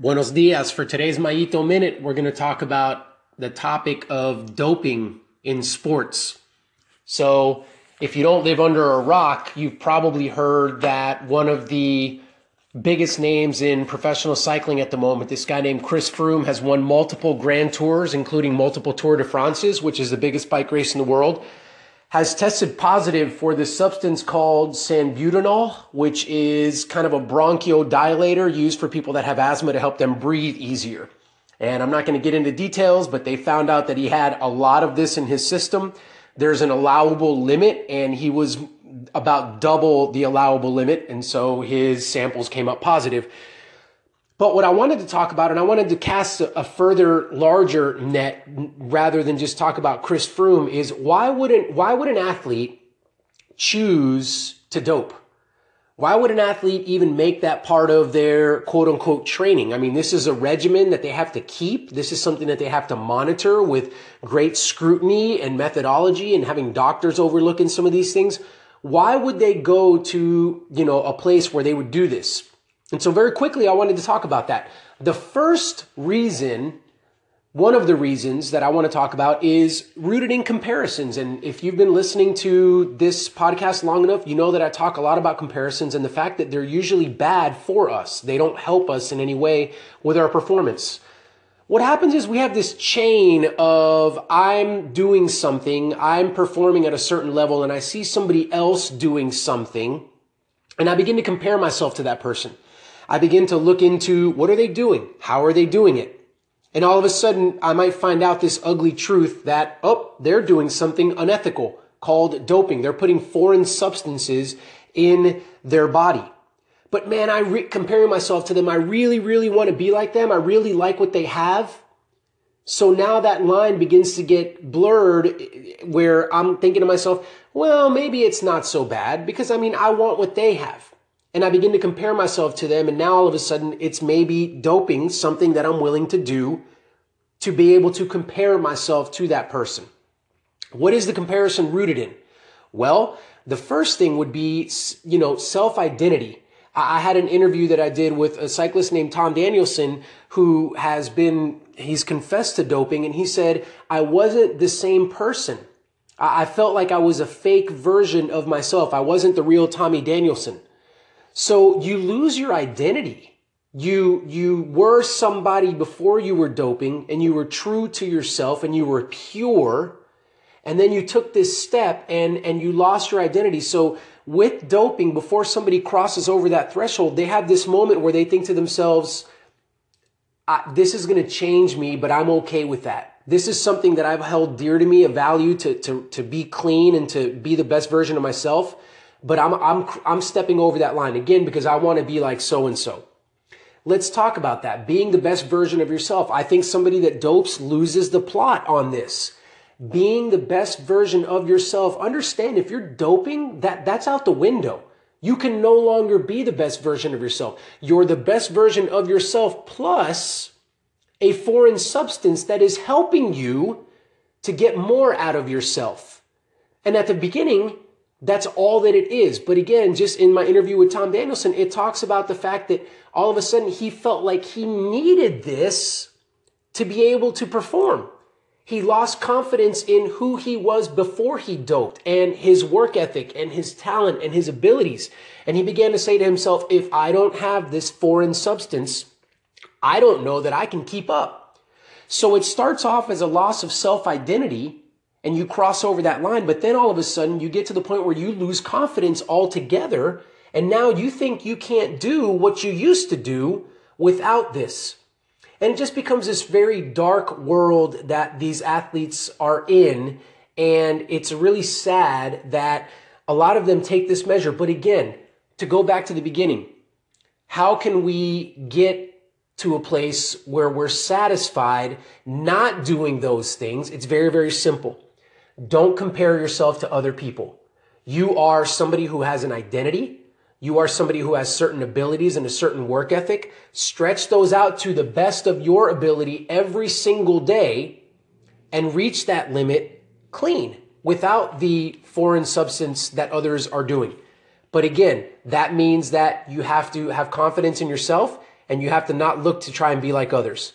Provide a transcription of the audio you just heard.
Buenos dias. For today's Mayito Minute, we're going to talk about the topic of doping in sports. So, if you don't live under a rock, you've probably heard that one of the biggest names in professional cycling at the moment, this guy named Chris Froome, has won multiple Grand Tours, including multiple Tour de France's, which is the biggest bike race in the world has tested positive for this substance called salbutamol, which is kind of a bronchodilator used for people that have asthma to help them breathe easier. And I'm not going to get into details, but they found out that he had a lot of this in his system. There's an allowable limit, and he was about double the allowable limit. And so his samples came up positive. But what I wanted to talk about, and I wanted to cast a, further larger net rather than just talk about Chris Froome, is why wouldn't why would an athlete choose to dope? Why would an athlete even make that part of their quote unquote training? I mean, this is a regimen that they have to keep. This is something that they have to monitor with great scrutiny and methodology and having doctors overlooking some of these things. Why would they go to, you know, a place where they would do this? And so, very quickly, I wanted to talk about that. The first reason, one of the reasons that I want to talk about is rooted in comparisons. And if you've been listening to this podcast long enough, you know that I talk a lot about comparisons and the fact that they're usually bad for us. They don't help us in any way with our performance. What happens is we have this chain of I'm doing something, I'm performing at a certain level, and I see somebody else doing something, and I begin to compare myself to that person. I begin to look into what are they doing? How are they doing it? And all of a sudden, I might find out this ugly truth that, oh, they're doing something unethical called doping. They're putting foreign substances in their body. But man, I re- comparing myself to them, I really, really want to be like them. I really like what they have. So now that line begins to get blurred where I'm thinking to myself, well, maybe it's not so bad because I mean, I want what they have and I begin to compare myself to them. And now all of a sudden it's maybe doping something that I'm willing to do to be able to compare myself to that person. What is the comparison rooted in? Well, the first thing would be, you know, self identity. I had an interview that I did with a cyclist named Tom Danielson who has been, he's confessed to doping and he said, I wasn't the same person. I felt like I was a fake version of myself. I wasn't the real Tommy Danielson. So you lose your identity. You, you were somebody before you were doping and you were true to yourself and you were pure. And then you took this step and, and you lost your identity. So with doping, before somebody crosses over that threshold, they have this moment where they think to themselves, this is going to change me, but I'm okay with that. This is something that I've held dear to me, a value to, to, to be clean and to be the best version of myself but I'm, I'm, I'm stepping over that line again because I want to be like so and so. Let's talk about that. Being the best version of yourself. I think somebody that dopes loses the plot on this. Being the best version of yourself. Understand if you're doping, that, that's out the window. You can no longer be the best version of yourself. You're the best version of yourself plus a foreign substance that is helping you to get more out of yourself. And at the beginning, that's all that it is. But again, just in my interview with Tom Danielson, it talks about the fact that all of a sudden he felt like he needed this to be able to perform. He lost confidence in who he was before he doped and his work ethic and his talent and his abilities. And he began to say to himself, if I don't have this foreign substance, I don't know that I can keep up. So it starts off as a loss of self identity and you cross over that line, but then all of a sudden you get to the point where you lose confidence altogether. And now you think you can't do what you used to do without this. And it just becomes this very dark world that these athletes are in. And it's really sad that a lot of them take this measure. But again, to go back to the beginning, how can we get to a place where we're satisfied not doing those things? It's very, very simple. Don't compare yourself to other people. You are somebody who has an identity. You are somebody who has certain abilities and a certain work ethic. Stretch those out to the best of your ability every single day and reach that limit clean without the foreign substance that others are doing. But again, that means that you have to have confidence in yourself and you have to not look to try and be like others.